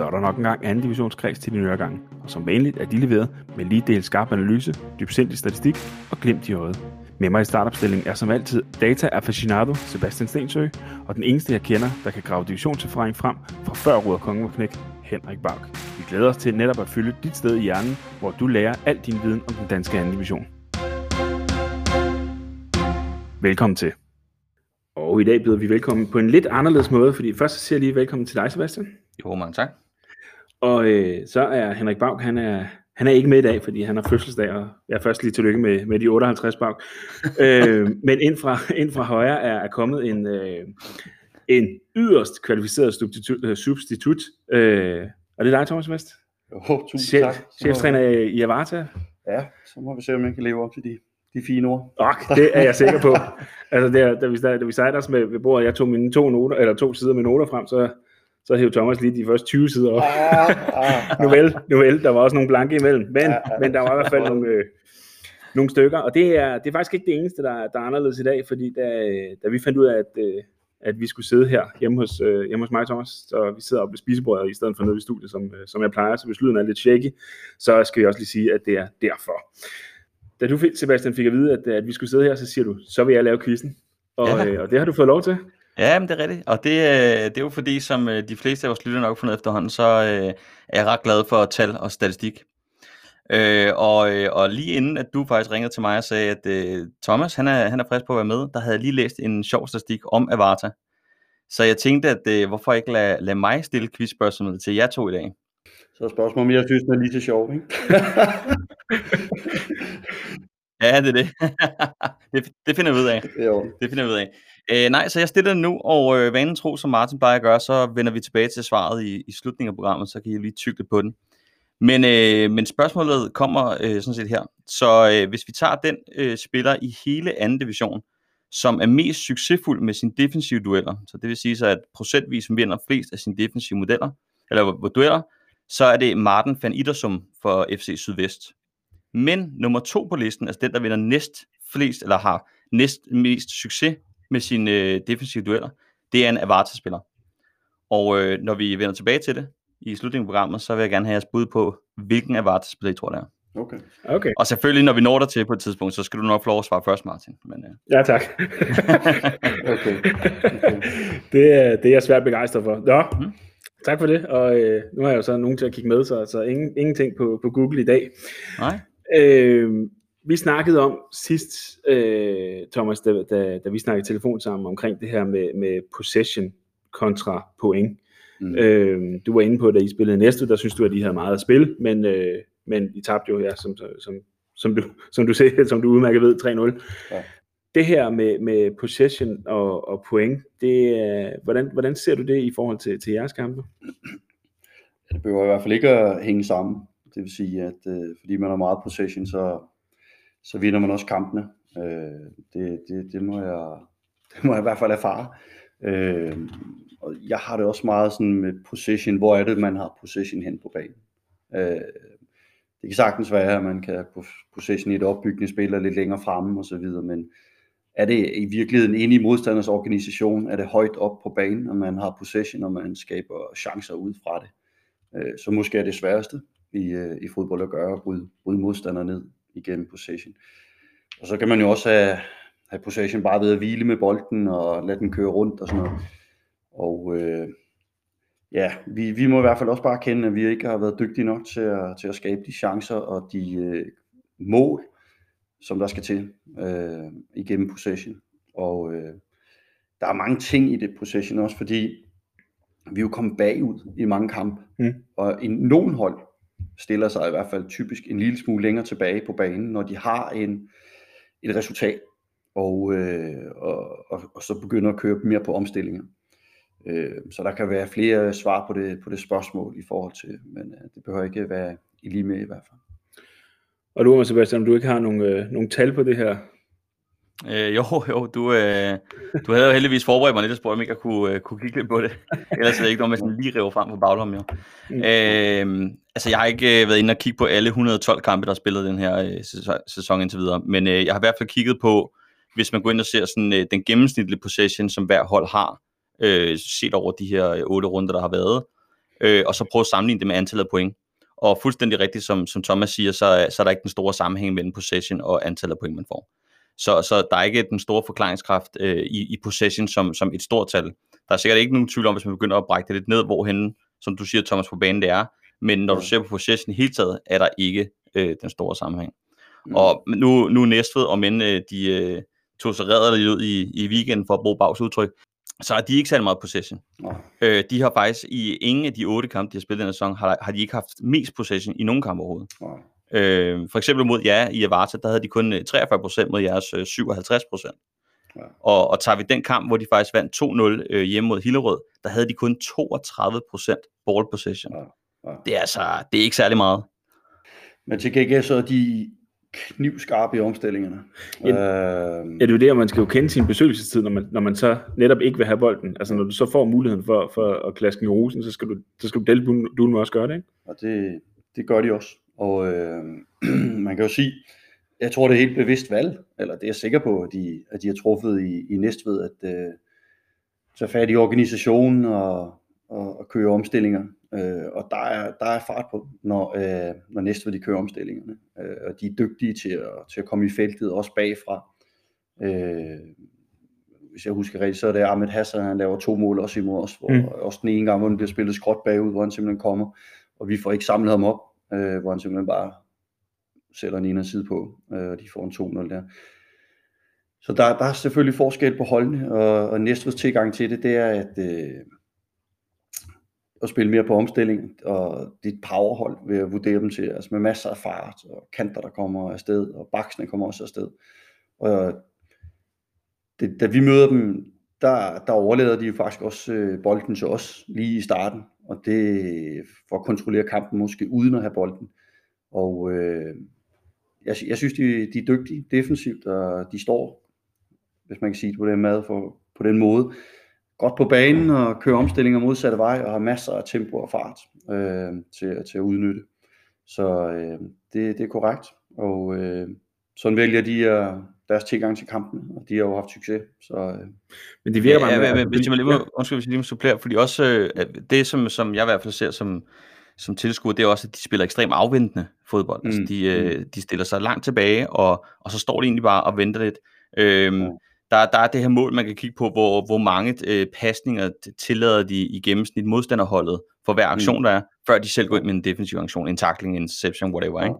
så er der nok engang anden divisionskreds til din øregang. Og som vanligt er de leveret med lige del skarp analyse, dybsindig statistik og glimt i øjet. Med mig i startopstillingen er som altid data aficionado Sebastian Stensø, og den eneste jeg kender, der kan grave divisionserfaring frem fra før Ruder Kongen var knæk, Henrik Bauk. Vi glæder os til netop at fylde dit sted i hjernen, hvor du lærer al din viden om den danske anden division. Velkommen til. Og i dag byder vi velkommen på en lidt anderledes måde, fordi først så siger jeg lige velkommen til dig, Sebastian. Jo, mange tak. Og øh, så er Henrik Bauk, han er, han er ikke med i dag, fordi han har fødselsdag, og jeg er først lige tillykke med, med de 58 Bauk. øh, men ind fra, ind fra højre er, er kommet en, øh, en yderst kvalificeret substitut, øh, substitut øh, og det er dig, Thomas Vest. Jo, tusind Chef, tak. Cheftræner i Avarta. Ja, så må vi se, om jeg kan leve op til de, de fine ord. Ok, det er jeg sikker på. Altså, der, da, vi, da vi sejlede os med ved bordet, jeg tog mine to, noter, eller to sider med noter frem, så, så hævde Thomas lige de første 20 sider op. Ah, ah, nu vel, nu vel, der var også nogle blanke imellem, men, Ja, ja. men der var i hvert fald nogle, øh, nogle stykker, og det er, det er faktisk ikke det eneste, der, der er anderledes i dag, fordi da, da vi fandt ud af, at, øh, at vi skulle sidde her hjemme hos, øh, hjemme hos mig, Thomas, så vi sidder oppe ved spisebordet i stedet for nede i studiet, som, øh, som jeg plejer, så hvis lyden er lidt shaky, så skal jeg også lige sige, at det er derfor. Da du, fik- Sebastian, fik at vide, at, at vi skulle sidde her, så siger du, så vil jeg lave quizzen. Og, Ja. øh, og det har du fået lov til. Ja, men det er rigtigt. Og det, øh, det er jo fordi, som øh, de fleste af vores lyttere nok fundet efterhånden, så øh, er jeg ret glad for tal og statistik. Øh, og, og lige inden, at du faktisk ringede til mig og sagde, at øh, Thomas, han er, han er frisk på at være med, der havde jeg lige læst en sjov statistik om Avarta. Så jeg tænkte, at øh, hvorfor ikke lade, lade mig stille quizspørgsmålet til jer to i dag? Så spørgsmålet, om jeg synes, den er lige så sjov, ikke? Ja, det er det. det, det finder vi ud af. jo. Det finder vi ud af. Øh, nej, så jeg stiller den nu, og øh, vanen tro, som Martin plejer at gøre, så vender vi tilbage til svaret i, i slutningen af programmet, så kan I lige tygge på den. Men, øh, men spørgsmålet kommer øh, sådan set her. Så øh, hvis vi tager den øh, spiller i hele anden division, som er mest succesfuld med sine defensive dueller, så det vil sige så, at procentvis vinder flest af sine defensive modeller, eller dueller, så er det Martin van Idersum for FC Sydvest. Men nummer to på listen, altså den, der vinder næst flest, eller har næst mest succes med sine øh, defensive dueller, det er en Avarta-spiller. Og øh, når vi vender tilbage til det i slutningen af programmet, så vil jeg gerne have jeres bud på, hvilken Avarta-spiller I tror, det er. Okay. Okay. Og selvfølgelig, når vi når der til på et tidspunkt, så skal du nok få lov at svare først, Martin. Men, øh, Ja, tak. Okay. det, er, det er jeg svært begejstret for. Nå, Mhm. tak for det. Og øh, nu har jeg jo så nogen til at kigge med, så, så ingen, ingenting på, på Google i dag. nej? Øh, vi snakkede om sidst, øh, Thomas, da, da, da vi snakkede i telefon sammen omkring det her med, med possession kontra point. Mm. Øh, du var inde på, da I spillede næste, der synes du, at de havde meget at spille, men, øh, men I tabte jo, ja, som, som, som, du, som, du, ser, som du udmærket ved, 3-0. Ja. Det her med, med possession og, og point, det, er- hvordan, hvordan ser du det i forhold til, til jeres kampe? Det behøver i hvert fald ikke at hænge sammen. Det vil sige, at øh, fordi man har meget possession, så, så vinder man også kampene. Øh, det, det, det, må jeg, det må jeg i hvert fald erfare. Øh, og jeg har det også meget sådan med possession. Hvor er det, man har possession hen på banen? Øh, det kan sagtens være, at man kan have position possession i et opbyggende spil og lidt længere fremme og så videre, men er det i virkeligheden inde i modstanders organisation, er det højt op på banen, og man har possession, og man skaber chancer ud fra det. Øh, så måske er det sværeste i, øh, i fodbold at gøre, at bryde, bryde modstander ned igennem possession. Og så kan man jo også have, have possession bare ved at hvile med bolden og lade den køre rundt og sådan noget. Og øh, ja, vi, vi må i hvert fald også bare kende, at vi ikke har været dygtige nok til at, til at skabe de chancer og de øh, mål, som der skal til øh, igennem possession. Og øh, der er mange ting i det possession også, fordi vi er jo kommet bagud i mange kampe. Mm. Og en, nogen hold stiller sig i hvert fald typisk en lille smule længere tilbage på banen, når de har en, et resultat, og, øh, og, og, og så begynder at køre mere på omstillinger. Øh, så der kan være flere svar på det, på det spørgsmål i forhold til, men øh, det behøver ikke være i lige med i hvert fald. Og du, Sebastian, om du ikke har nogle, øh, nogle tal på det her? Øh, jo, jo, du, øh, du havde jo heldigvis forberedt mig lidt og spurgt, om ikke jeg kunne, øh, kunne kigge lidt på det. Ellers er det ikke noget, man sådan lige river frem på baglommen, jo. Mm. Øh, altså, jeg har ikke øh, været inde og kigge på alle 112 kampe, der er spillet den her øh, sæson, sæson indtil videre. Men øh, jeg har i hvert fald kigget på, hvis man går ind og ser sådan, øh, den gennemsnitlige possession, som hver hold har, øh, set over de her øh, otte runder, der har været, øh, og så prøve at sammenligne det med antallet af point. Og fuldstændig rigtigt, som, som Thomas siger, så, er- så er der ikke den store sammenhæng mellem possession og antallet af point, man får. Så, så der er ikke den store forklaringskraft øh, i, i possession som, som et stort tal. Der er sikkert ikke nogen tvivl om, hvis man begynder at brække det lidt ned, hvorhen, som du siger, Thomas, på banen det er. Men når du ser på possession i hele taget, er der ikke øh, den store sammenhæng. Mm. Og nu, nu Næstved, om end øh, de øh, tosserede lidt ud i, i weekenden, for at bruge Bags udtryk, så har de ikke særlig meget possession. Nå. Øh, de har faktisk i ingen af de otte kampe, de har spillet den her sæson, har, har de ikke haft mest possession i nogen kamp overhovedet. Nå. Øh, for eksempel mod jer i Avarta, der havde de kun øh, 43% mod jeres øh, 57%. Ja. Og, og tager vi den kamp, hvor de faktisk vandt 2-0 øh, hjemme mod Hillerød, der havde de kun 32% ball possession. Ja, ja. Det er altså, det er ikke særlig meget. Men til gengæld så er de knivskarpe i omstillingerne. Ja. Øh, Ja, det er jo det, at man skal jo kende sin besøgelsestid, når man, når man så netop ikke vil have bolden. Altså når du så får muligheden for, for at klaske i rosen, så skal du, så skal du dele du, du må også gøre det, ikke? Og det, det gør de også. Og øh, man kan jo sige, jeg tror det er helt bevidst valg, eller det er jeg sikker på, at de, at de har truffet i, i Næstved, at øh, tage fat i organisationen og, og, og køre omstillinger. Øh, og der er, der er fart på, når, øh, når Næstved de kører omstillingerne. Øh, og de er dygtige til at, til at komme i feltet, også bagfra. Øh, hvis jeg husker rigtigt, så er det Ahmed Hassan, han laver to mål også imod os, hvor mm. også den ene gang, hvor den bliver spillet skråt bagud, hvor han simpelthen kommer, og vi får ikke samlet ham op, øh, hvor han simpelthen bare sætter Nina side på, øh, og de får en 2-0 der. Så der, der er selvfølgelig forskel på holdene, og, og Næstveds tilgang til det, det er at, øh, at spille mere på omstilling, og det er et powerhold ved at vurdere dem til, altså med masser af fart, og kanter, der kommer afsted, og baksene kommer også afsted. Og det, da vi møder dem, der, der overlader de jo faktisk også øh, bolden til os lige i starten, og det for at kontrollere kampen måske uden at have bolden. Og øh, jeg, jeg synes, de, de er dygtige defensivt, og de står, hvis man kan sige det på den, måde, for, på den måde, godt på banen og kører omstillinger modsatte vej og har masser af tempo og fart øh, til, til at udnytte. Så øh, det, det er korrekt, og øh, sådan vælger de at, deres tilgang til kampen, og de har jo haft succes. Så, øh, Men det virker bare... ja, med- ja, men, hvis jeg må lige Ja. må, undskyld, hvis jeg lige må supplere, fordi også øh, at det, som, som jeg i hvert fald ser som, som tilskuer, det er også, at de spiller ekstremt afventende fodbold. Mm. Altså, Mm, de, øh, de stiller sig langt tilbage, og, og så står de egentlig bare og venter lidt. Øhm, Ja. der, der er det her mål, man kan kigge på, hvor, hvor mange øh, pasninger tillader de i gennemsnit modstanderholdet for hver aktion, Mm. der er, før de selv går ind med en defensiv aktion, en tackling, en interception, whatever. Ikke?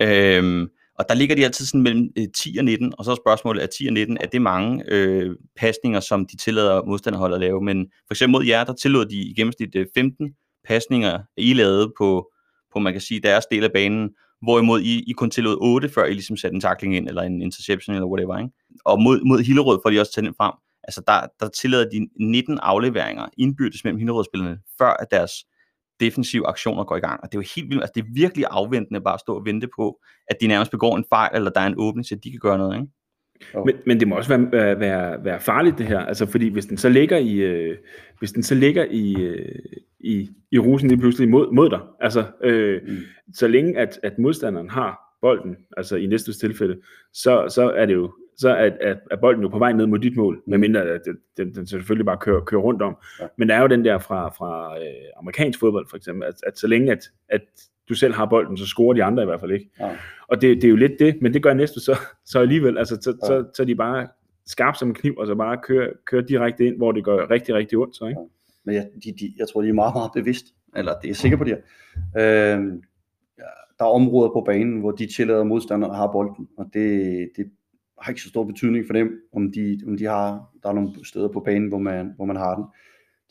ja, Øhm, og der ligger de altid sådan mellem øh, 10 og 19, og så er spørgsmålet, er 10 og 19, er det mange øh, pasninger, som de tillader modstanderholdet at lave? Men for eksempel mod jer, der tillod de i gennemsnit øh, 15 pasninger, I lavede på, på, man kan sige, deres del af banen, hvorimod I, I kun tillod 8, før I ligesom satte en tackling ind, eller en interception, eller whatever, ikke? Og mod, mod Hillerød får de også tændt frem. Altså, der, der tillader de 19 afleveringer indbyrdes mellem Hillerød-spillerne, før at deres defensive aktioner går i gang. Og det er jo helt vildt. Altså, det er virkelig afventende bare at stå og vente på, at de nærmest begår en fejl, eller der er en åbning til, at de kan gøre noget, ikke? Men, men det må også være, være, være, være farligt det her, altså fordi hvis den så ligger i, øh, hvis den så ligger i, øh, i, i rusen lige pludselig mod, mod dig, altså øh, Mm. så længe at, at modstanderen har bolden, altså i næste tilfælde, så, så er det jo så er, er, er bolden jo på vej ned mod dit mål, medmindre at den, den, selvfølgelig bare kører, kører rundt om. Ja. Men der er jo den der fra, fra øh, amerikansk fodbold for eksempel, at, at så længe at, at du selv har bolden, så scorer de andre i hvert fald ikke. Ja. Og det, det er jo lidt det, men det gør næste så, så alligevel, altså så, Ja. så, så er de bare skarp som en kniv, og så bare kører, kører direkte ind, hvor det gør rigtig, rigtig ondt. Så, ikke? Men jeg, de, de, jeg tror, de er meget, meget bevidst, eller det er jeg sikker på, de er. Øh, ja, der er områder på banen, hvor de tillader modstanderne har bolden, og det, det har ikke så stor betydning for dem, om de, om de har, der er nogle steder på banen, hvor man, hvor man har den.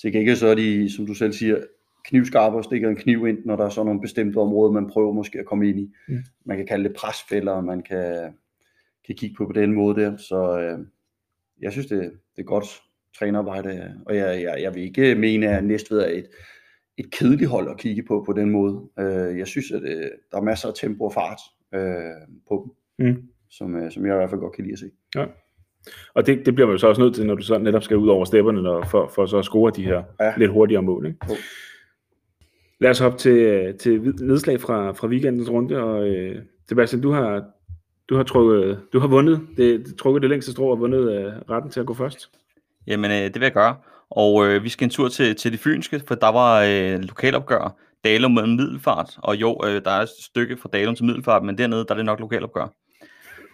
Til gengæld så er de, som du selv siger, knivskarpe og stikker en kniv ind, når der er sådan nogle bestemte områder, man prøver måske at komme ind i. Mm. Man kan kalde det presfælder, man kan, kan kigge på på den måde der. Så øh, jeg synes, det, det er godt trænerarbejde, og jeg, jeg, jeg vil ikke mene, at Næstved er et, et kedeligt hold at kigge på på den måde. Øh, jeg synes, at øh, der er masser af tempo og fart øh, på dem, Mm. Som, øh, som jeg i hvert fald godt kan lide at se. Og det, det bliver man jo så også nødt til, når du så netop skal ud over stepperne, når, for, for så at score de her Ja. ja. lidt hurtigere mål. Ikke? Jo. Lad os hoppe til, til nedslag fra, fra weekendens runde, og øh, Sebastian, du har, du har, trukket, du har vundet, det, trukket det længste strå og vundet øh, retten til at gå først. Jamen, øh, det vil jeg gøre. Og øh, vi skal en tur til, til de fynske, for der var øh, lokalopgør. Dalum med Middelfart, og jo, øh, der er et stykke fra Dalum til Middelfart, men dernede, der er det nok lokalopgør.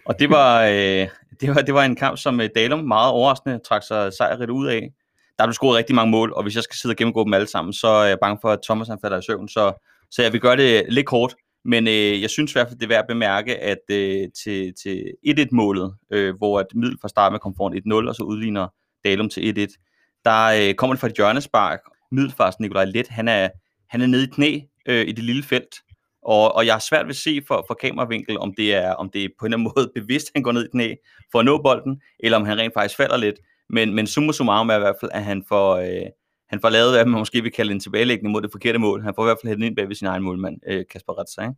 Og det var, øh, det var, det var en kamp, som øh, Dalum meget overraskende trak sig sejrigt ud af. Der blev scoret rigtig mange mål, og hvis jeg skal sidde og gennemgå dem alle sammen, så er jeg bange for, at Thomas han falder i søvn. Så, så jeg vil gøre det lidt kort, men øh, jeg synes i hvert fald, det er værd at bemærke, at øh, til, til 1-1-målet, øh, hvor at Middel fra start med kom foran 1-0, og så udligner Dalum til 1-1, der øh, kommer det fra et hjørnespark. Middelfars Nikolaj Let, han er, han er nede i knæ øh, i det lille felt, og, og jeg har svært ved at se for, for kameravinkel, om det, er, om det er på en eller anden måde bevidst, han går ned i knæ for at nå bolden, eller om han rent faktisk falder lidt. Men, men summa summarum er i hvert fald, at han får, øh, han får lavet, hvad man måske vil kalde en tilbagelæggende mod det forkerte mål. Han får i hvert fald hættet ind bag ved sin egen målmand, øh, Kasper Retsa. Ikke?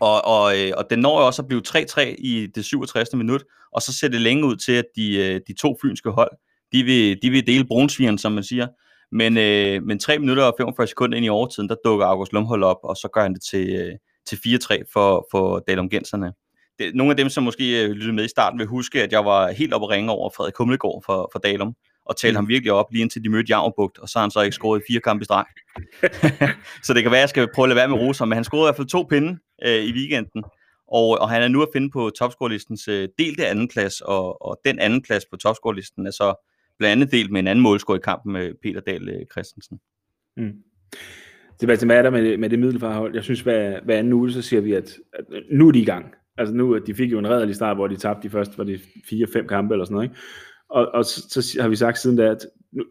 Og, og, øh, og den når jo også at blive 3-3 i det 67. minut, og så ser det længe ud til, at de, øh, de to fynske hold, de vil, de vil dele brunsvigeren, som man siger. Men, øh, men 3 minutter og 45 sekunder ind i overtiden, der dukker August Lumhold op, og så gør han det til, øh, til 4-3 for, for Dalum Genserne. Det, nogle af dem, som måske lyttede med i starten, vil huske, at jeg var helt oppe at ringe over Frederik Kumlegård for, for Dalum, og talte mm. ham virkelig op, lige indtil de mødte Javnbugt, og så har han så ikke scoret fire kampe i streg. så det kan være, at jeg skal prøve at lade være med Rosa, men han scorede i hvert fald to pinde øh, i weekenden, og, og han er nu at finde på topscorelistens øh, delte andenplads, og, og den anden plads på topscorelisten er så blandt andet delt med en anden målscore i kampen med Peter Dahl øh, Christensen. Mm. Sebastian, hvad er der med, med det middelfarhold? Jeg synes, hver, hver anden uge, så siger vi, at, at nu er de i gang. Altså nu, de fik jo en redderlig start, hvor de tabte de første, var det fire-fem kampe eller sådan noget, ikke? Og, og så, så har vi sagt siden da, at nu,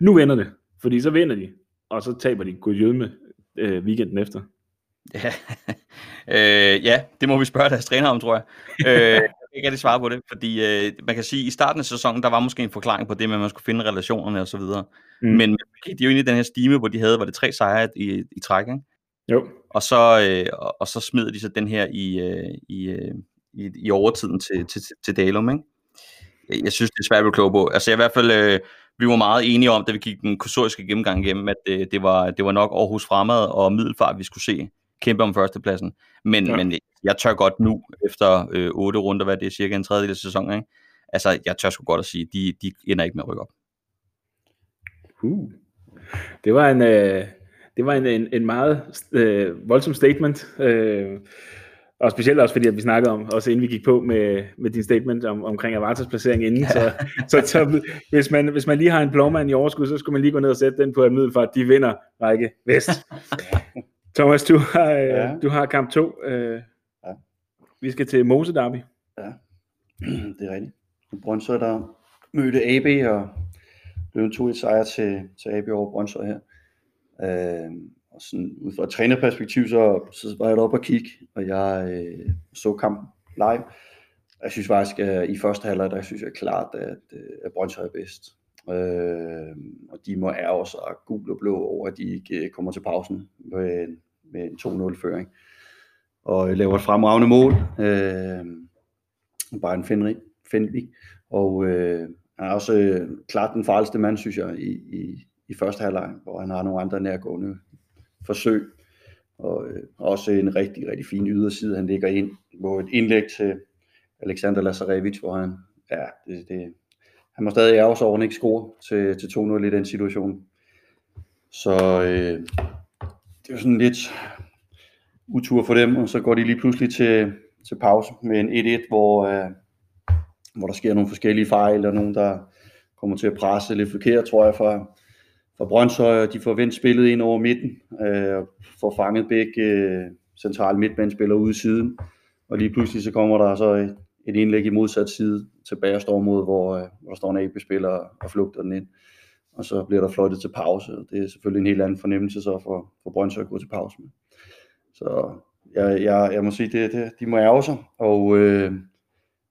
nu vinder det, fordi så vinder de, og så taber de Gudjødme øh, weekenden efter. Ja. øh, ja, det må vi spørge deres træner om, tror jeg. Øh, jeg kan ikke svare på det, fordi øh, man kan sige, at i starten af sæsonen, der var måske en forklaring på det med, at man skulle finde relationerne og så videre. Mm. Men de er jo inde i den her stime, hvor de havde, var det tre sejre i, i træk, ikke? Jo. Og så, øh, og, og så smed de så den her i, øh, i, øh, i, i overtiden til, til, til Dalum, ikke? Jeg synes, det er svært at blive klog på. Altså jeg i hvert fald, øh, vi var meget enige om, da vi gik den kursoriske gennemgang igennem, at øh, det, var, det var nok Aarhus Fremad og Middelfart, vi skulle se kæmpe om førstepladsen. Men, ja. men jeg tør godt nu, efter øh, otte runder, hvad det er cirka en tredjedel af sæsonen, ikke? altså jeg tør sgu godt at sige, de, de ender ikke med at rykke op. Uh. Det var en, øh, det var en, en, en meget øh, voldsom statement. Øh, og specielt også fordi, at vi snakkede om, også inden vi gik på med, med din statement om, omkring Avartas placering inden, ja. så, så, så hvis, man, hvis man lige har en blåmand i overskud, så skulle man lige gå ned og sætte den på et for, at de vinder række vest. Thomas, du har, øh, ja. du har kamp 2. Øh. Vi skal til Mose Derby. Ja, det er rigtigt. Brøndshøj, der mødte AB, og blev en 2-1 sejr til, til AB over Brøndshøj her. Øh, og sådan, ud fra et trænerperspektiv, så, så var jeg deroppe og kigge, og jeg øh, så kampen live. Jeg synes faktisk, at i første halvleg, der synes jeg klart, at, øh, at Brøndshøj er bedst. Øh, og de må ærge sig gul og blå over, at de ikke øh, kommer til pausen med, med en 2-0-føring. Og laver et fremragende mål. Øh, Bayern Fenrik, Fenrik. Og øh, han er også øh, klart den farligste mand, synes jeg, i, i, i første halvleg, hvor han har nogle andre nærgående forsøg. Og øh, også en rigtig, rigtig fin yderside, han ligger ind på et indlæg til Alexander Lazarevic, hvor han, ja, det, det, han må stadig ærge sig over, ikke score til, til 2-0 i den situation. Så øh, det er jo sådan lidt utur for dem, og så går de lige pludselig til, til pause med en 1-1, hvor, øh, hvor der sker nogle forskellige fejl, og nogen, der kommer til at presse lidt forkert, tror jeg, fra, fra Brøndshøj, og de får vendt spillet ind over midten, øh, får fanget begge øh, centrale midtbanespillere ude i siden, og lige pludselig så kommer der så et, et indlæg i modsat side tilbage og står mod, hvor, øh, hvor der står en AB-spiller og flugter den ind. Og så bliver der fløjtet til pause. Det er selvfølgelig en helt anden fornemmelse så for, for Brøndshøj at gå til pause med. Så jeg, jeg, jeg må sige, det, det, de må ærge sig, og øh,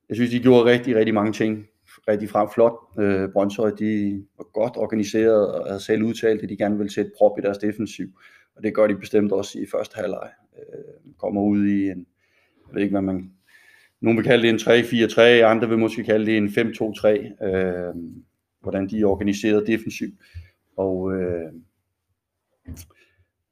jeg synes, de gjorde rigtig, rigtig mange ting rigtig frem flot. Øh, Brøndshøj, de var godt organiseret og havde selv udtalt, at de gerne ville sætte prop i deres defensiv. Og det gør de bestemt også i første halvleg. Øh, kommer ud i en, jeg ved ikke, hvad man... Nogle vil kalde det en 3-4-3, andre vil måske kalde det en 5-2-3. Øh, hvordan de er organiseret defensivt. Og øh,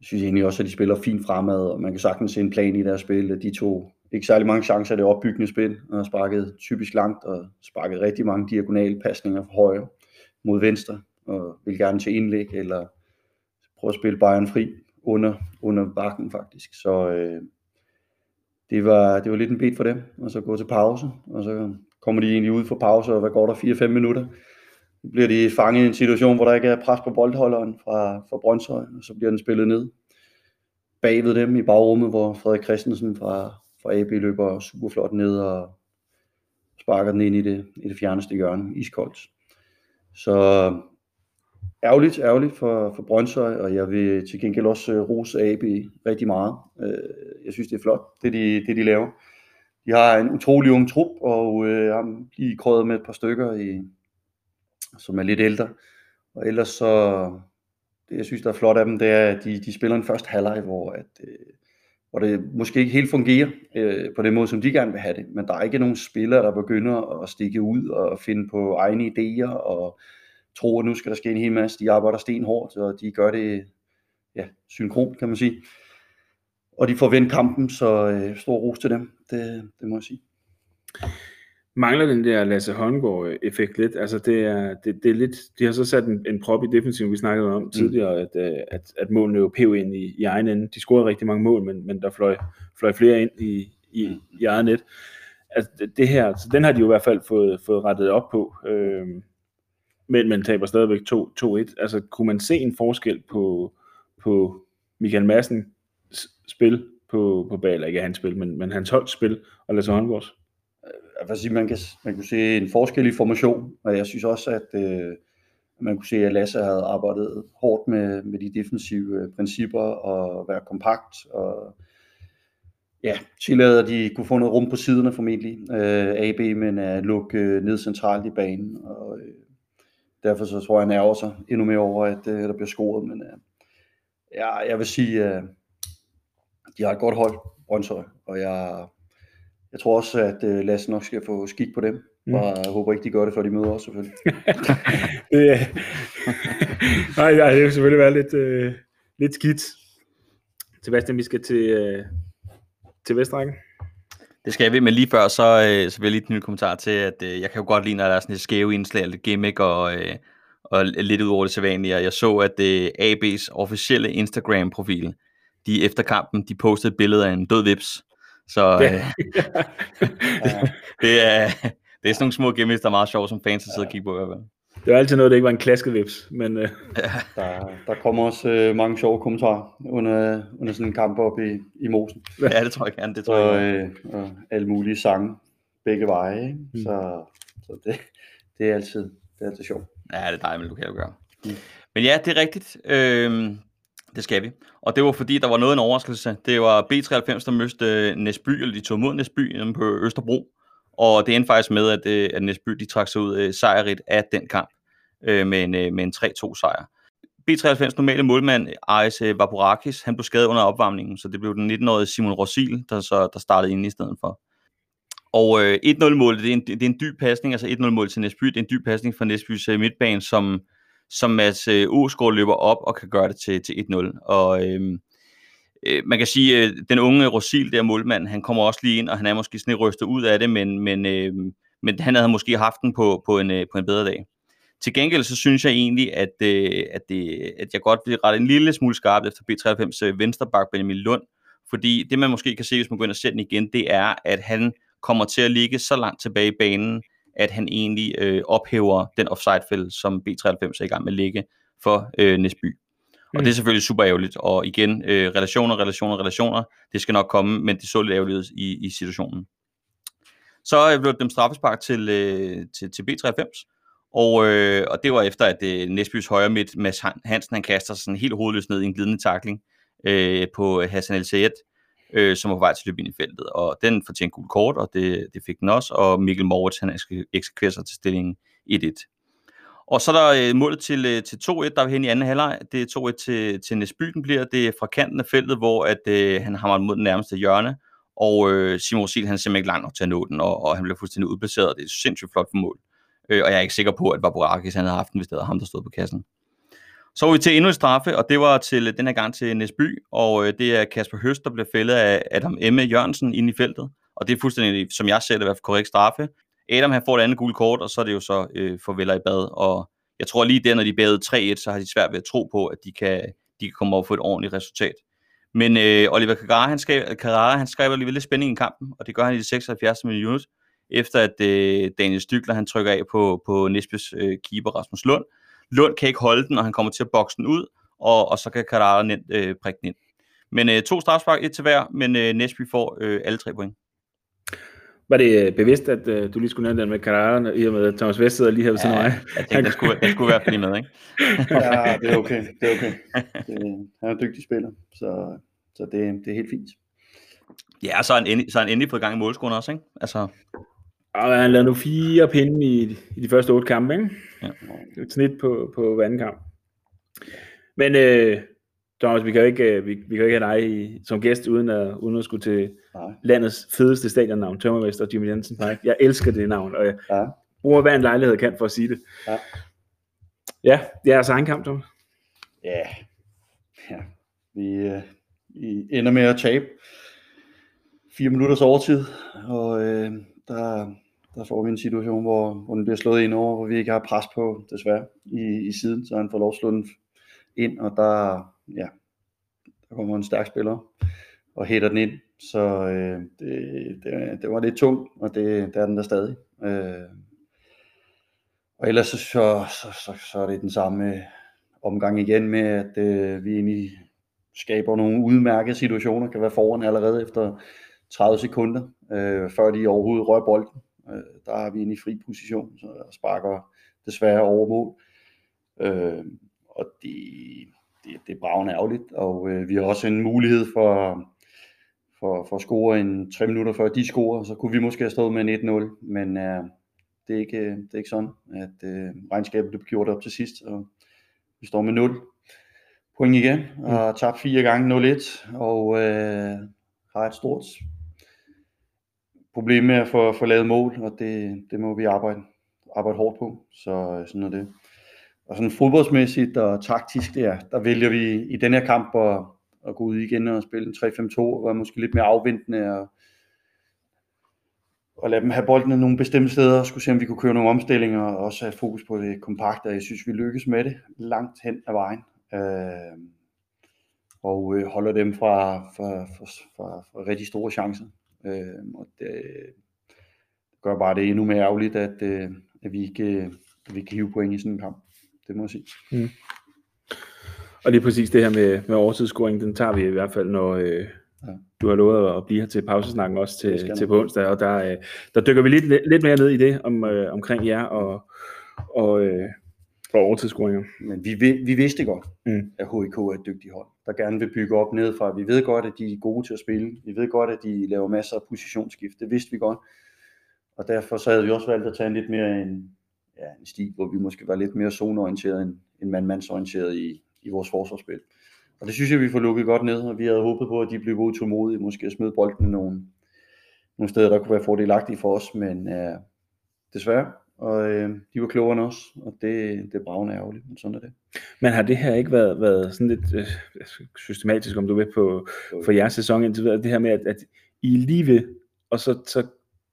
jeg synes egentlig også, at de spiller fint fremad, og man kan sagtens se en plan i deres spil. De to ikke særlig mange chancer af det opbyggende spil, og har sparket typisk langt, og sparket rigtig mange diagonale pasninger fra højre mod venstre. og vil gerne til indlæg, eller prøve at spille Bayern fri under, under bakken faktisk. Så øh, det, var, det var lidt en bed for dem, og så gå til pause, og så kommer de egentlig ud for pause, og hvad går der, 4-5 minutter, bliver de fanget i en situation, hvor der ikke er pres på boldholderen fra, fra Brøndshøj, og så bliver den spillet ned bagved dem i bagrummet, hvor Frederik Christensen fra, fra AB løber super flot ned og sparker den ind i det, i det fjerneste hjørne, iskoldt. Så ærgerligt, ærgerligt for, for Brøndshøj, og jeg vil til gengæld også øh, rose AB rigtig meget. Øh, jeg synes, det er flot, det de, det de laver. De har en utrolig ung trup, og øh, har lige krøjet med et par stykker, i, som er lidt ældre. Og ellers så, det jeg synes, der er flot af dem, det er, at de, de spiller en første halvleg, hvor, at, øh, hvor det måske ikke helt fungerer øh, på den måde, som de gerne vil have det. Men der er ikke nogen spillere, der begynder at stikke ud og finde på egne idéer og tro, at nu skal der ske en hel masse. De arbejder stenhårdt, og de gør det ja, synkron, kan man sige. Og de får vendt kampen, så øh, stor ros til dem, det, det må jeg sige mangler den der Lasse Håndgaard-effekt lidt. Altså det er, det, det er lidt, de har så sat en, en prop i defensiven, vi snakkede om mm. tidligere, at, øh, at, at målene jo pev ind i, i egen ende. De scorede rigtig mange mål, men, men der fløj, fløj flere ind i, i, i eget net. Altså det her, så den har de jo i hvert fald fået, fået rettet op på. Øh, men man taber stadigvæk 2-1. Altså kunne man se en forskel på, på Michael Madsen spil på, på bag, eller ikke hans spil, men, men hans holdspil og Lasse Håndgaards? Jeg vil sige, man kan, man kunne se en forskel i formation, og jeg synes også, at øh, man kunne se, at Lasse havde arbejdet hårdt med, med de defensive øh, principper og være kompakt og ja, tillade, at de kunne få noget rum på siderne formentlig, øh, AB, men at lukke øh, ned centralt i banen, og øh, derfor så tror jeg, han ærger sig endnu mere over, at øh, der bliver scoret, men øh, ja, jeg vil sige, øh, de har et godt hold, Brøndshøj, og jeg jeg tror også, at uh, Lasse nok skal få skik på dem. Mm. Og jeg håber ikke, de gør det, før de møder os, selvfølgelig. det, nej, nej, det vil selvfølgelig være lidt, uh, lidt skidt. Sebastian, vi skal til, uh, til Vestrækken. Det skal vi, men lige før, så, uh, så vil jeg lige knytte en kommentar til, at uh, jeg kan jo godt lide, når der er sådan et skæve indslag, lidt gimmick og, uh, og lidt ud over det sædvanlige. Jeg så, at uh, AB's officielle Instagram-profil, de efter kampen, de postede et billede af en død vips, så øh, det, er, det er sådan nogle små gimmicks, der er meget sjovt som fans at sidde og kigge på i hvert fald. Det var altid noget, der ikke var en klasket vips, men... Øh. Ja. Der, der kommer også øh, mange sjove kommentarer under, under sådan en kamp op i, i Mosen. Ja, det tror jeg gerne, det tror og, jeg. Øh, og alle mulige sange begge veje, ikke? Mm. Så, så det, det, er altid, det er altid sjovt. Ja, det er dejligt, kan jo gøre. Mm. Men ja, det er rigtigt. Øh, det skal vi. Og det var fordi, der var noget af en overraskelse. Det var B93, der mødte øh, Næsby, eller de tog mod Næsby på Østerbro. Og det endte faktisk med, at, øh, at Næsby de trak sig ud øh, sejrigt af den kamp med en, med en 3-2 sejr. B93 normale målmand Aris Vaporakis, han blev skadet under opvarmningen, så det blev den 19-årige Simon Rosil, der, så, der startede ind i stedet for. Og øh, 1-0-målet, det, er en, det er en dyb pasning, altså 1-0-mål til Næsby, det er en dyb pasning fra Næsbys midtbane, som som Mads øh, Osgaard løber op og kan gøre det til, til 1-0. Og øhm, øh, man kan sige, øh, den unge Rosil, der målmand, han kommer også lige ind, og han er måske sådan rystet ud af det, men, men, øh, men han havde måske haft den på, på, en, øh, på en bedre dag. Til gengæld så synes jeg egentlig, at, øh, at, det, at jeg godt vil rette en lille smule skarpt efter B93's øh, vensterbak Benjamin Lund, fordi det man måske kan se, hvis man går ind og ser den igen, det er, at han kommer til at ligge så langt tilbage i banen, at han egentlig øh, ophæver den offside-fælde, som B93 er i gang med at lægge for øh, Næsby. Mm. Og det er selvfølgelig super ærgerligt, og igen, øh, relationer, relationer, relationer, det skal nok komme, men det så lidt ærgerligt i, i situationen. Så blev dem straffespark til, øh, til, til B93, og, øh, og det var efter, at øh, Næsbys højre midt, Mads Hansen, han kaster sådan helt hovedløst ned i en glidende takling øh, på Hassan El Sayed, øh, som var på vej til at løbe ind i feltet. Og den fortjente gul kort, og det, det fik den også, og Mikkel Moritz, han eksekverer sig til stillingen 1-1. Og så er der øh, målet til, øh, til 2-1, der er hen i anden halvleg. Det er 2-1 til, til Næsby, den bliver. Det er fra kanten af feltet, hvor at, øh, han hammer mod den nærmeste hjørne. Og øh, Simon Rosil, han er simpelthen ikke langt nok til at nå den, og, og han bliver fuldstændig udplaceret. Det er sindssygt flot for mål. Øh, og jeg er ikke sikker på, at Vaporakis han havde haft den, hvis det var ham, der stod på kassen. Så var vi til endnu en straffe, og det var til øh, den her gang til Næsby, og øh, det er Kasper Høst, der blev fældet af Adam Emme Jørgensen inde i feltet. Og det er fuldstændig, som jeg ser det, i hvert fald korrekt straffe. Adam han får det andet gule kort, og så er det jo så øh, farveler i bad, og jeg tror lige der, når de bævede 3-1, så har de svært ved at tro på, at de kan, de kan komme over og få et ordentligt resultat. Men øh, Oliver Carrara, han, skab, Carrara, han skaber alligevel lidt spænding i kampen, og det gør han i det 76. minut, efter at øh, Daniel Stykler, han trykker af på, på Nesbys øh, keeper Rasmus Lund. Lund kan ikke holde den, og han kommer til at bokse den ud, og, og så kan Carrara nemt øh, prikke den ind. Men øh, to strafspark, et til hver, men øh, Nesby får øh, alle tre point. Var det øh, bevidst, at uh, du lige skulle nævne den med Carrara, i og med at Thomas Vest sidder lige her ved siden af mig? Jeg tænkte, det skulle, det skulle være fordi med, ikke? ja, det er okay. Det er okay. Det, han er en dygtig spiller, så, så det, det er helt fint. Ja, så er han endelig, så er han endelig fået gang i målscoren også, ikke? Altså... Og han lavede nu fire pinde i, i de første otte kampe, ikke? Ja. Et snit på, på hver anden kamp. Men øh, Thomas, vi kan jo ikke, øh, vi, vi kan jo ikke have dig i, som gæst, uden at, uden at skulle til Nej. landets fedeste stadionnavn, Tømmervest og Jimmy Jensen Park. Jeg elsker det navn, og jeg ja. bruger hver en lejlighed kan for at sige det. Ja, ja det er altså egen kamp, Thomas. Ja, ja. Vi, øh, vi ender med at tabe fire minutters overtid, og øh, der, der får vi en situation, hvor, hvor den bliver slået ind over, hvor vi ikke har pres på, desværre, i, i siden, så han får lov at slå den ind, og der, ja, der kommer en stærk spiller og hætter den ind. Så øh, det, det, det var lidt tungt, og det, det er den der stadig. Øh, og ellers så, så, så, så er det den samme øh, omgang igen med, at øh, vi egentlig skaber nogle udmærkede situationer, kan være foran allerede efter 30 sekunder, øh, før de overhovedet rører bolden. Øh, der er vi inde i fri position, så sparker desværre over mål. Øh, og det, det, det er bravende ærgerligt, og øh, vi har også en mulighed for, for, for at score en 3 minutter før de scorer, så kunne vi måske have stået med en 1-0, men øh, det, er ikke, øh, det er ikke sådan, at øh, regnskabet blev gjort op til sidst, og vi står med 0 point igen, og har tabt fire gange 0-1, og øh, har et stort problem med at få, få lavet mål, og det, det må vi arbejde, arbejde hårdt på, så øh, sådan er det. Og sådan fodboldsmæssigt og taktisk, der, der vælger vi i den her kamp at, at gå ud igen og spille en 3-5-2, og være måske lidt mere afventende og, og lade dem have bolden nogle bestemte steder, og skulle se, om vi kunne køre nogle omstillinger, og også have fokus på det kompakte, og jeg synes, vi lykkes med det langt hen ad vejen. Øh, og øh, holder dem fra, fra, fra, fra, fra rigtig store chancer. Øh, og det, gør bare det endnu mere ærgerligt, at, øh, at vi ikke at vi kan hive point i sådan en kamp det må jeg sige. Mm. Og lige præcis det her med, med overtidsscoring, den tager vi i hvert fald, når øh, ja. du har lovet at blive her til pausesnakken også til, til på onsdag, og der, øh, der dykker vi lidt, lidt mere ned i det om, øh, omkring jer og, og, øh, og overtidsscoringer. Men vi, vi vidste godt, mm. at HIK er et dygtigt hold, der gerne vil bygge op nedefra. Vi ved godt, at de er gode til at spille. Vi ved godt, at de laver masser af positionsskift. Det vidste vi godt. Og derfor så havde vi også valgt at tage en lidt mere en, ja, en stil, hvor vi måske var lidt mere zoneorienteret end, end mandmandsorienteret i, i vores forsvarsspil. Og det synes jeg, vi får lukket godt ned, og vi havde håbet på, at de blev utålmodige, måske at smide bolden nogle, nogle steder, der kunne være fordelagtige for os, men uh, desværre, og uh, de var klogere end os, og det, det er bravende ærgerligt, men sådan er det. Men har det her ikke været, været sådan lidt øh, systematisk, om du vil, på, for jeres sæson indtil videre, det her med, at, at I lige vil, og så, så,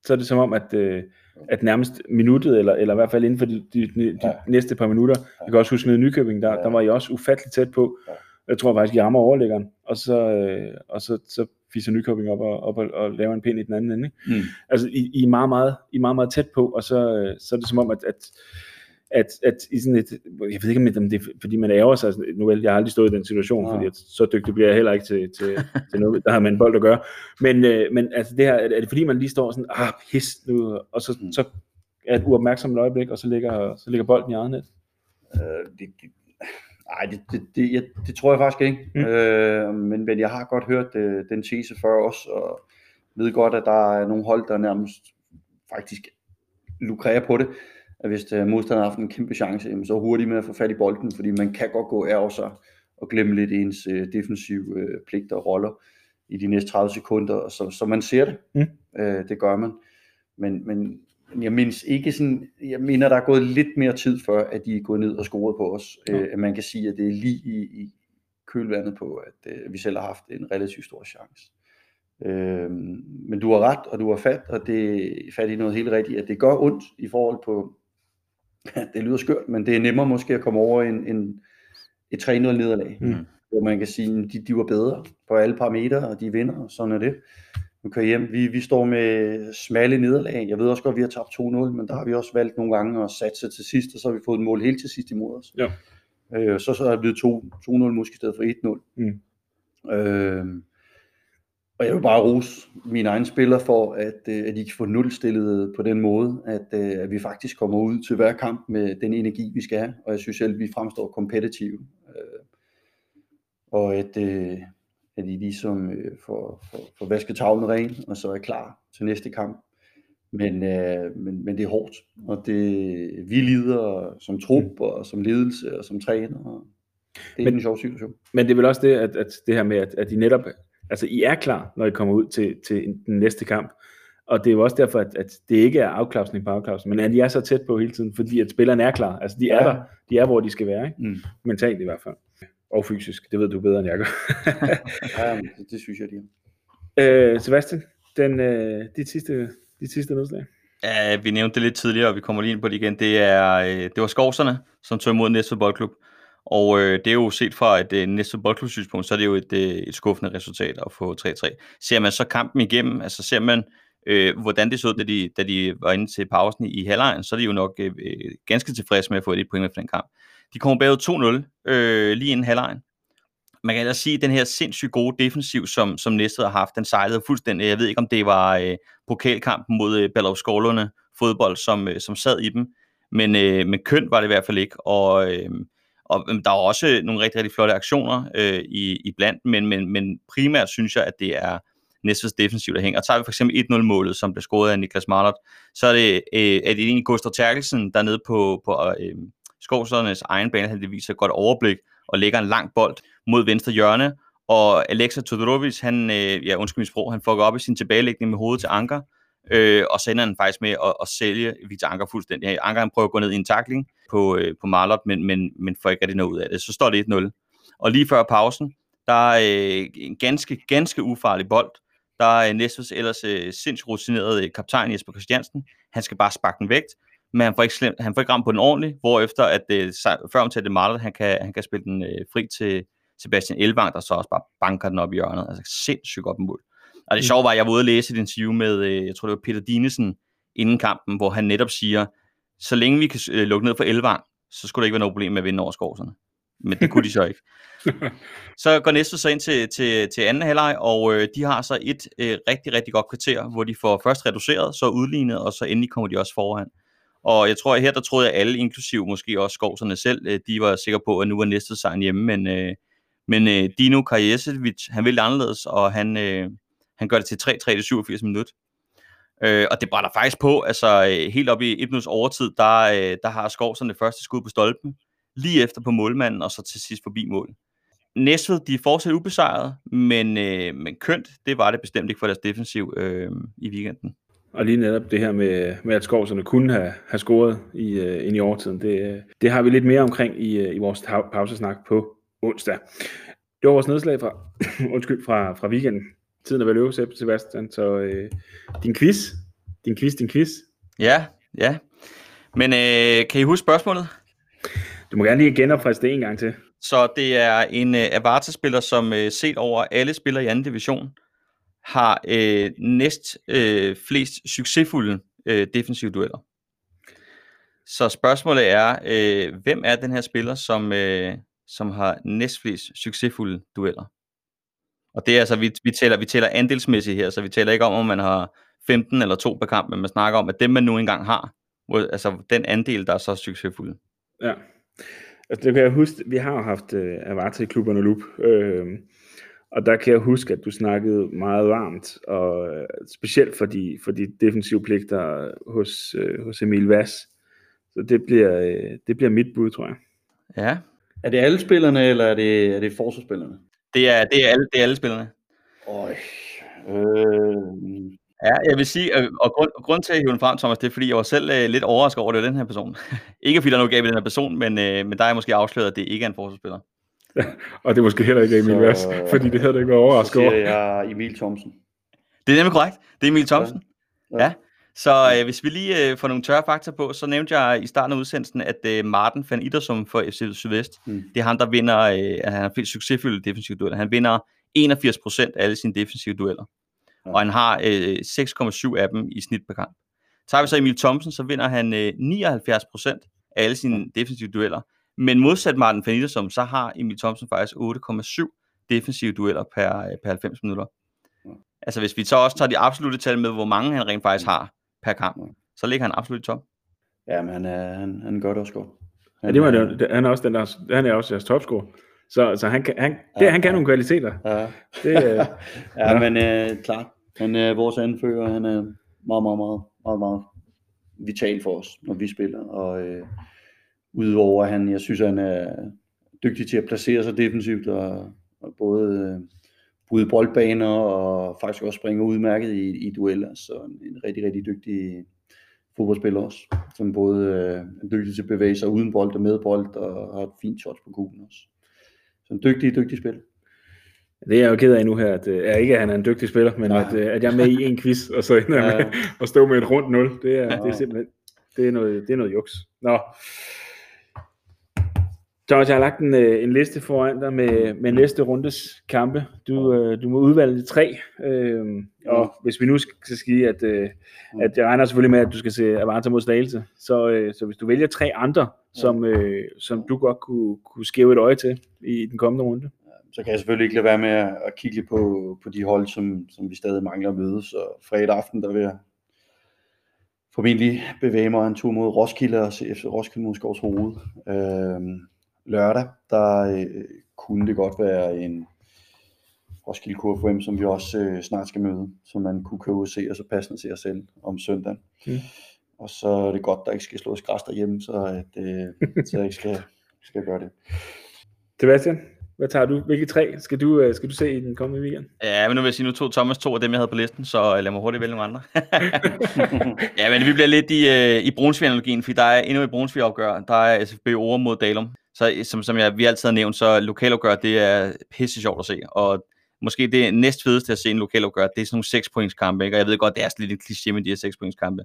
så er det som om, at, øh, at nærmest minuttet, eller, eller i hvert fald inden for de, de, de ja. næste par minutter, jeg kan også huske med Nykøbing, der, ja. der var I også ufatteligt tæt på. Ja. Jeg tror faktisk, I rammer overlæggeren, og så, øh, og så, så fiser Nykøbing op og, op og, og laver en pind i den anden ende. Ikke? Mm. Altså, I, I, er meget, meget, I er meget, meget tæt på, og så, øh, så er det som om, at, at at, at i sådan et, jeg ved ikke om det er, fordi man ærger sig, nu vel, jeg har aldrig stået i den situation, ja. fordi at, så dygtig bliver jeg heller ikke til, til, til noget, der har man en bold at gøre, men, øh, men altså det her, er det fordi man lige står sådan, ah pis nu, og så, mm. så er et uopmærksomt øjeblik, og så ligger, så ligger bolden i eget net? Øh, det, nej, det, det, det, jeg, det tror jeg faktisk ikke, mm. øh, men, men jeg har godt hørt øh, den tese før også, og ved godt, at der er nogle hold, der nærmest faktisk lukrerer på det, at hvis uh, modstanderen har haft en kæmpe chance, jamen, så hurtigt med at få fat i bolden, fordi man kan godt gå af sig og glemme lidt ens uh, defensive uh, pligter og roller i de næste 30 sekunder, så, så man ser det. Mm. Uh, det gør man. Men, men jeg mindes ikke sådan, jeg mener, der er gået lidt mere tid før, at de er gået ned og scoret på os. Ja. Uh, at man kan sige, at det er lige i, i kølvandet på, at uh, vi selv har haft en relativt stor chance. Uh, men du har ret, og du har fat, og det er fat i noget helt rigtigt, at det gør ondt i forhold på det lyder skørt, men det er nemmere måske at komme over en, en, et 3-0 nederlag, Mm. hvor man kan sige, at de, de var bedre på alle parametre, og de vinder, og sådan er det. Nu kører hjem. Vi, vi står med smalle nederlag. Jeg ved også godt, at vi har tabt 2-0, men der har vi også valgt nogle gange at satse til sidst, og så har vi fået et mål helt til sidst imod os. Ja. Øh, så, så er det blevet 2 2-0 måske i stedet for 1-0. Mm. Øh, og jeg vil bare rose mine egne spillere for, at, øh, at de kan få nulstillet på den måde, at, øh, at vi faktisk kommer ud til hver kamp med den energi, vi skal have. Og jeg synes selv, at vi fremstår kompetitive. Øh, og at, at de ligesom øh, får, får, får vasket tavlen ren, og så er klar til næste kamp. Men, øh, men, men det er hårdt, og det, vi lider som trup, og som ledelse, og som træner. Og det er men, en sjov situation. Men det er vel også det, at, at det her med, at, at I netop, altså I er klar, når I kommer ud til, til den næste kamp. Og det er jo også derfor, at, at det ikke er afklapsning på afklapsning, men at de er så tæt på hele tiden, fordi at spillerne er klar. Altså de er Ja. der, de er hvor de skal være, ikke? Mm. mentalt i hvert fald. Og fysisk, det ved du bedre end jeg gør. Ja, det, det synes jeg, de er. øh, Sebastian, den, øh, dit sidste, dit sidste nedslag. Ja, vi nævnte det lidt tidligere, og vi kommer lige ind på det igen. Det, er, øh, det var Skovserne, som tog imod Næstved Boldklub. Og øh, det er jo set fra et øh, Næstved Boldklub synspunkt, så er det jo et, øh, et skuffende resultat at få 3-3. Ser man så kampen igennem, altså ser man, øh, hvordan det så ud, da de, da de var inde til pausen i, i halvlejen, så er de jo nok øh, øh, ganske tilfredse med at få et point med for den kamp. De kommer bagud 2-0 øh, lige inden halvlejen. Man kan ellers sige, at den her sindssygt gode defensiv, som, som Næstved har haft, den sejlede fuldstændig. Jeg ved ikke, om det var øh, pokalkampen mod øh, Ballerup Skovlunde fodbold, som, øh, som sad i dem. Men, øh, men kønt var det i hvert fald ikke. Og, øh, og øh, der var også nogle rigtig, rigtig flotte aktioner øh, i, i blandt, men, men, men primært synes jeg, at det er Næstveds defensiv, der hænger. Og tager vi for eksempel 1-0-målet, som blev scoret af Niklas Marlert, så er det, øh, er det egentlig Gustav Terkelsen, der nede på, på øh, Skovsernes egen bane, han viser et godt overblik og lægger en lang bold mod venstre hjørne, og Alexa Todorovic, han, øh, ja, undskyld min sprog, han fucker op i sin tilbagelægning med hovedet til Anker, øh, og så ender han faktisk med at, at sælge Victor Anker fuldstændig. Anker han prøver at gå ned i en takling på, øh, på Marlot, men, men, men får ikke rigtig noget ud af det. Så står det 1-0. Og lige før pausen, der er øh, en ganske, ganske ufarlig bold. Der er Næstveds ellers øh, sindssygt rutineret øh, kaptajn Jesper Christiansen. Han skal bare sparke den væk, men han får ikke, slemt, han får ikke ramt på den ordentligt, hvorefter at øh, før om til det Marlot, han kan, han kan spille den øh, fri til Sebastian Elvang, der så også bare banker den op i hjørnet. Altså sindssygt godt mål. Og det sjove var, at jeg var ude og læse et interview med, øh, jeg tror det var Peter Dinesen, inden kampen, hvor han netop siger, så længe vi kan øh, lukke ned for Elvang, så skulle der ikke være noget problem med at vinde over skovserne. Men det kunne de så ikke. så går næste så ind til, til, til anden halvleg, og øh, de har så et øh, rigtig, rigtig godt kvarter, hvor de får først reduceret, så udlignet, og så endelig kommer de også foran. Og jeg tror, at her der troede jeg alle, inklusiv måske også skovserne selv, øh, de var sikre på, at nu var næste sejren hjemme, men, øh, men øh, Dino Karjesevic, han ville anderledes, og han, øh, han gør det til 3-3 i 87 minut. Øh, og det brænder faktisk på, altså øh, helt op i et minuts overtid, der, øh, der har Skovserne første skud på stolpen, lige efter på målmanden, og så til sidst forbi mål. Næstved, de er fortsat ubesejret, men, øh, men kønt, det var det bestemt ikke for deres defensiv øh, i weekenden. Og lige netop det her med, med at Skovserne kunne have, have scoret i, uh, ind i overtiden, det, det har vi lidt mere omkring i, uh, i vores pausesnak på onsdag. Det var vores nedslag fra, undskyld, fra, fra weekenden. Tiden er vel øve, Sebastian, så uh, din quiz, din quiz, din quiz. Ja, ja. Men øh, kan I huske spørgsmålet? Du må gerne lige genopfriske det en gang til. Så det er en øh, Avarta-spiller, som øh, set over alle spillere i anden division, har øh, næst øh, flest succesfulde øh, defensive dueller. Så spørgsmålet er, øh, hvem er den her spiller, som, øh, som har næst flest succesfulde dueller? Og det er altså, vi, vi, tæller, vi tæller andelsmæssigt her, så vi tæller ikke om, om man har 15 eller 2 per kamp, men man snakker om, at dem man nu engang har, altså den andel, der er så succesfulde. Ja. Altså, det kan jeg huske, vi har jo haft uh, Avata i klubberne Loop, øh, og der kan jeg huske, at du snakkede meget varmt, og uh, specielt for de, for de defensive pligter hos, uh, hos Emil Vass. Så det bliver, uh, det bliver mit bud, tror jeg. Ja, Er det alle spillerne, eller er det, er det forsvarsspillerne? det er, det er, alle, det er alle spillerne. Øj. Øh, Ja, jeg vil sige, øh, og grund, og grund til at hive den frem, Thomas, det er, fordi jeg var selv øh, lidt overrasket over, at det var den her person. ikke fordi der er noget galt med den her person, men, øh, men der er jeg måske afsløret, at det ikke er en forsvarsspiller. Og det er måske heller ikke Emil Så- Vass, fordi det havde du ikke været så overrasket siger over. jeg Emil Thomsen. Det er nemlig korrekt. Det er Emil Thomsen. Ja. Ja. Ja. ja. Så øh, hvis vi lige øh, får nogle tørre fakta på, så nævnte jeg i starten af udsendelsen, at øh, Martin van Idersum for FC Sydvest, mm. det er han, der vinder, øh, han har succesfulde defensive dueller. Han vinder 81% af alle sine defensive dueller, og han har øh, 6,7 af dem i snit per kamp. Tager vi så Emil Thomsen, så vinder han øh, 79% af alle sine defensive dueller, men modsat Martin van Idersum, så har Emil Thomsen faktisk 8,7 defensive dueller per, øh, per 90 minutter. Altså hvis vi så også tager de absolute tal med, hvor mange han rent faktisk har, per kamp, så ligger han absolut i top. Ja, men han, er, han, han gør det også godt. Han, ja, det var det, han er også den der, han er også jeres topscorer. Så, så han, kan, han, det, ja, han kan ja. nogle kvaliteter. Ja, det, øh, ja, ja, men øh, klart. Han er vores anfører, han er meget, meget, meget, meget, meget vital for os, når vi spiller. Og øh, udover han, jeg synes, han er dygtig til at placere sig defensivt, og, og både øh, bryde boldbaner og faktisk også springe udmærket i, i dueller. Så en rigtig, rigtig dygtig fodboldspiller også, som både øh, er dygtig til at bevæge sig uden bold og med bold, og har et fint shot på kuglen også. En dygtig, dygtig spiller. Det er jeg jo ked af nu her, at øh, ikke at han er en dygtig spiller, men at, øh, at jeg er med i en quiz, og så ender ja. med at stå med et rundt nul. Det er, det er simpelthen det er noget, det er noget juks. Nå, Thomas, jeg har lagt en, øh, en liste foran dig med, med næste rundes kampe. Du, øh, du må udvalge de tre. Øh, og hvis vi nu skal sige, at, øh, at jeg regner selvfølgelig med, at du skal se Avanza mod Slagelse, så, øh, så hvis du vælger tre andre, som, øh, som du godt kunne, kunne skæve et øje til i den kommende runde. Så kan jeg selvfølgelig ikke lade være med at kigge på, på de hold, som, som vi stadig mangler at møde. Så fredag aften, der vil jeg formentlig bevæge mig en tur mod Roskilde og se efter Roskilde mod Skovs Hoved. Øh, lørdag, der øh, kunne det godt være en Roskilde KFM, som vi også øh, snart skal møde, som man kunne købe og se, og så passende til os selv om søndagen. Mm. Og så er det godt, der ikke skal slås græs derhjemme, så, at, øh, så jeg ikke skal, skal gøre det. Sebastian, hvad tager du? Hvilke tre skal du, øh, skal du se i den kommende weekend? Ja, men nu vil jeg sige, nu tog Thomas to af dem, jeg havde på listen, så øh, lad mig hurtigt vælge nogle andre. ja, men vi bliver lidt i, øh, i Brunsvig-analogien, fordi der er endnu et Brunsvig-opgør. Der er SFB over mod Dalum. Så som, som jeg, vi altid har nævnt, så lokalopgør, det er pisse sjovt at se. Og måske det næst fedeste at se en lokalopgør, det er sådan nogle 6 points kampe. Ikke? Og jeg ved godt, det er sådan lidt en kliché med de her 6 points kampe.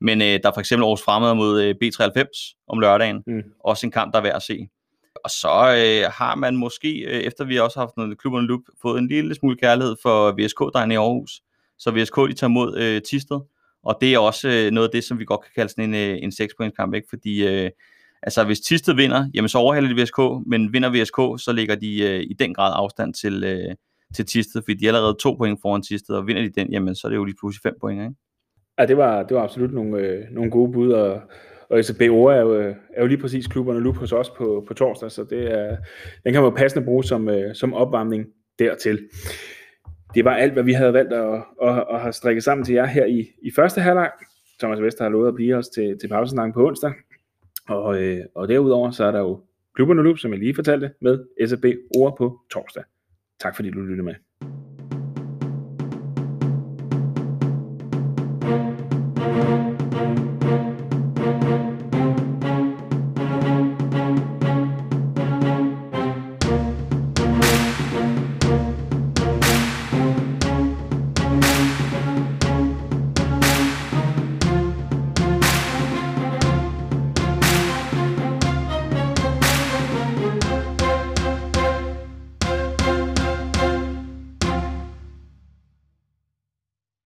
Men øh, der er for eksempel Aarhus Fremad mod øh, B93 om lørdagen. Mm. Også en kamp, der er værd at se. Og så øh, har man måske, øh, efter vi også har haft noget klubberne loop, fået en lille smule kærlighed for VSK-drejene i Aarhus. Så VSK de tager mod øh, Tisted. Og det er også øh, noget af det, som vi godt kan kalde sådan en, øh, en 6 points kamp. Ikke? Fordi øh, Altså hvis Tisted vinder, jamen så overhælder de VSK, men vinder VSK, så ligger de øh, i den grad afstand til, øh, til Tisted, fordi de er allerede to point foran Tisted, og vinder de den, jamen så er det jo lige pludselig fem point, ikke? Ja, det var, det var absolut nogle, øh, nogle gode bud, og, og SB er jo, er jo lige præcis klubberne loop hos os på, på torsdag, så det er, den kan man passende bruge som, øh, som opvarmning dertil. Det var alt, hvad vi havde valgt at, at, at have strikket sammen til jer her i, i første halvleg. Thomas Vester har lovet at blive os til, til pausesnakken på onsdag. Og, øh, og derudover så er der jo klubberne nu, som jeg lige fortalte, med SAB ord på torsdag. Tak fordi du lyttede med.